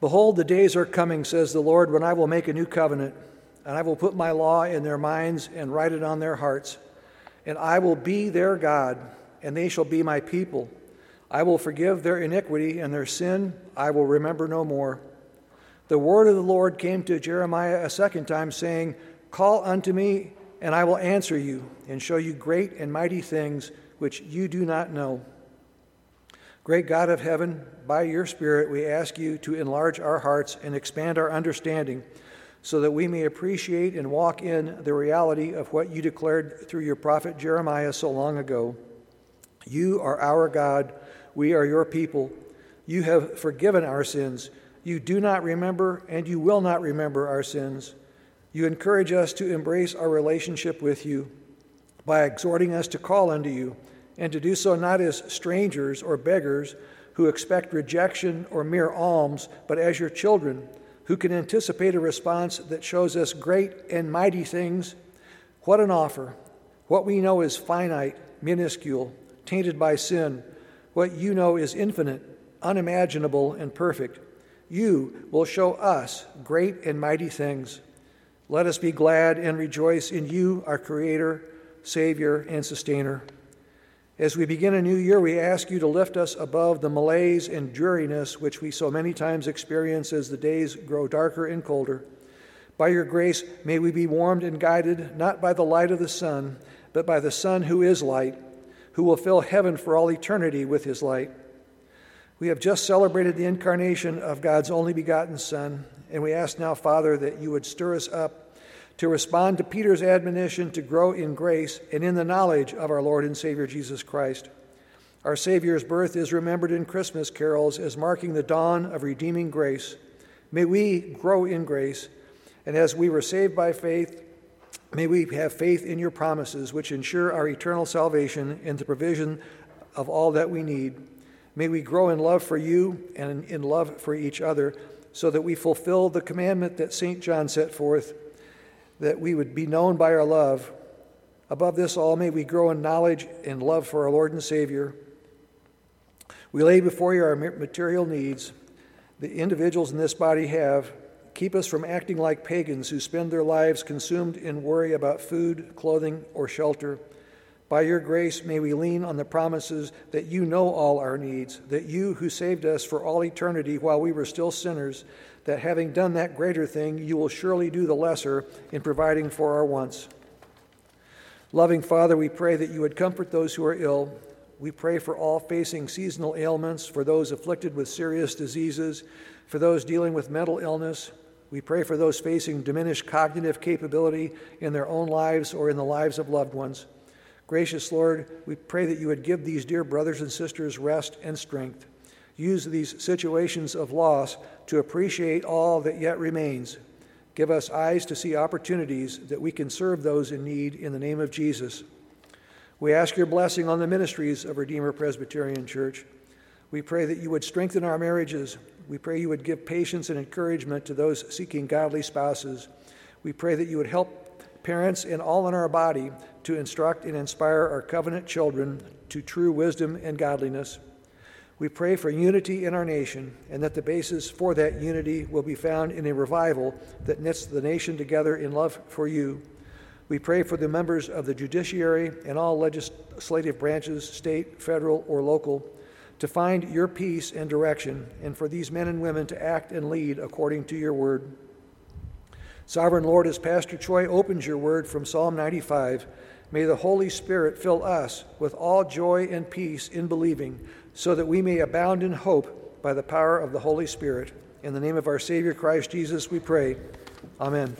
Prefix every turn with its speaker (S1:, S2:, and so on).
S1: Behold, the days are coming, says the Lord, when I will make a new covenant, and I will put my law in their minds and write it on their hearts. And I will be their God, and they shall be my people. I will forgive their iniquity and their sin I will remember no more. The word of the Lord came to Jeremiah a second time, saying, Call unto me, and I will answer you, and show you great and mighty things which you do not know. Great God of heaven, by your Spirit, we ask you to enlarge our hearts and expand our understanding so that we may appreciate and walk in the reality of what you declared through your prophet Jeremiah so long ago. You are our God we are your people. You have forgiven our sins. You do not remember, and you will not remember our sins. You encourage us to embrace our relationship with you by exhorting us to call unto you, and to do so not as strangers or beggars who expect rejection or mere alms, but as your children who can anticipate a response that shows us great and mighty things. What an offer! What we know is finite, minuscule, tainted by sin what you know is infinite, unimaginable, and perfect. You will show us great and mighty things. Let us be glad and rejoice in you, our Creator, Savior, and Sustainer. As we begin a new year, we ask you to lift us above the malaise and dreariness which we so many times experience as the days grow darker and colder. By your grace, may we be warmed and guided not by the light of the sun, but by the Son who is light who will fill heaven for all eternity with his light. We have just celebrated the incarnation of God's only begotten Son, and we ask now, Father, that you would stir us up to respond to Peter's admonition to grow in grace and in the knowledge of our Lord and Savior Jesus Christ. Our Savior's birth is remembered in Christmas carols as marking the dawn of redeeming grace. May we grow in grace, and as we were saved by faith, May we have faith in your promises, which ensure our eternal salvation and the provision of all that we need. May we grow in love for you and in love for each other, so that we fulfill the commandment that St. John set forth that we would be known by our love. Above this all, may we grow in knowledge and love for our Lord and Savior. We lay before you our material needs. The individuals in this body have Keep us from acting like pagans who spend their lives consumed in worry about food, clothing, or shelter. By your grace, may we lean on the promises that you know all our needs, that you who saved us for all eternity while we were still sinners, that having done that greater thing, you will surely do the lesser in providing for our wants. Loving Father, we pray that you would comfort those who are ill. We pray for all facing seasonal ailments, for those afflicted with serious diseases, for those dealing with mental illness, we pray for those facing diminished cognitive capability in their own lives or in the lives of loved ones. Gracious Lord, we pray that you would give these dear brothers and sisters rest and strength. Use these situations of loss to appreciate all that yet remains. Give us eyes to see opportunities that we can serve those in need in the name of Jesus. We ask your blessing on the ministries of Redeemer Presbyterian Church. We pray that you would strengthen our marriages we pray you would give patience and encouragement to those seeking godly spouses. We pray that you would help parents and all in our body to instruct and inspire our covenant children to true wisdom and godliness. We pray for unity in our nation and that the basis for that unity will be found in a revival that knits the nation together in love for you. We pray for the members of the judiciary and all legislative branches, state, federal, or local to find your peace and direction, and for these men and women to act and lead according to your word. Sovereign Lord, as Pastor Choi opens your word from Psalm 95, may the Holy Spirit fill us with all joy and peace in believing, so that we may abound in hope by the power of the Holy Spirit. In the name of our Savior Christ Jesus, we pray. Amen.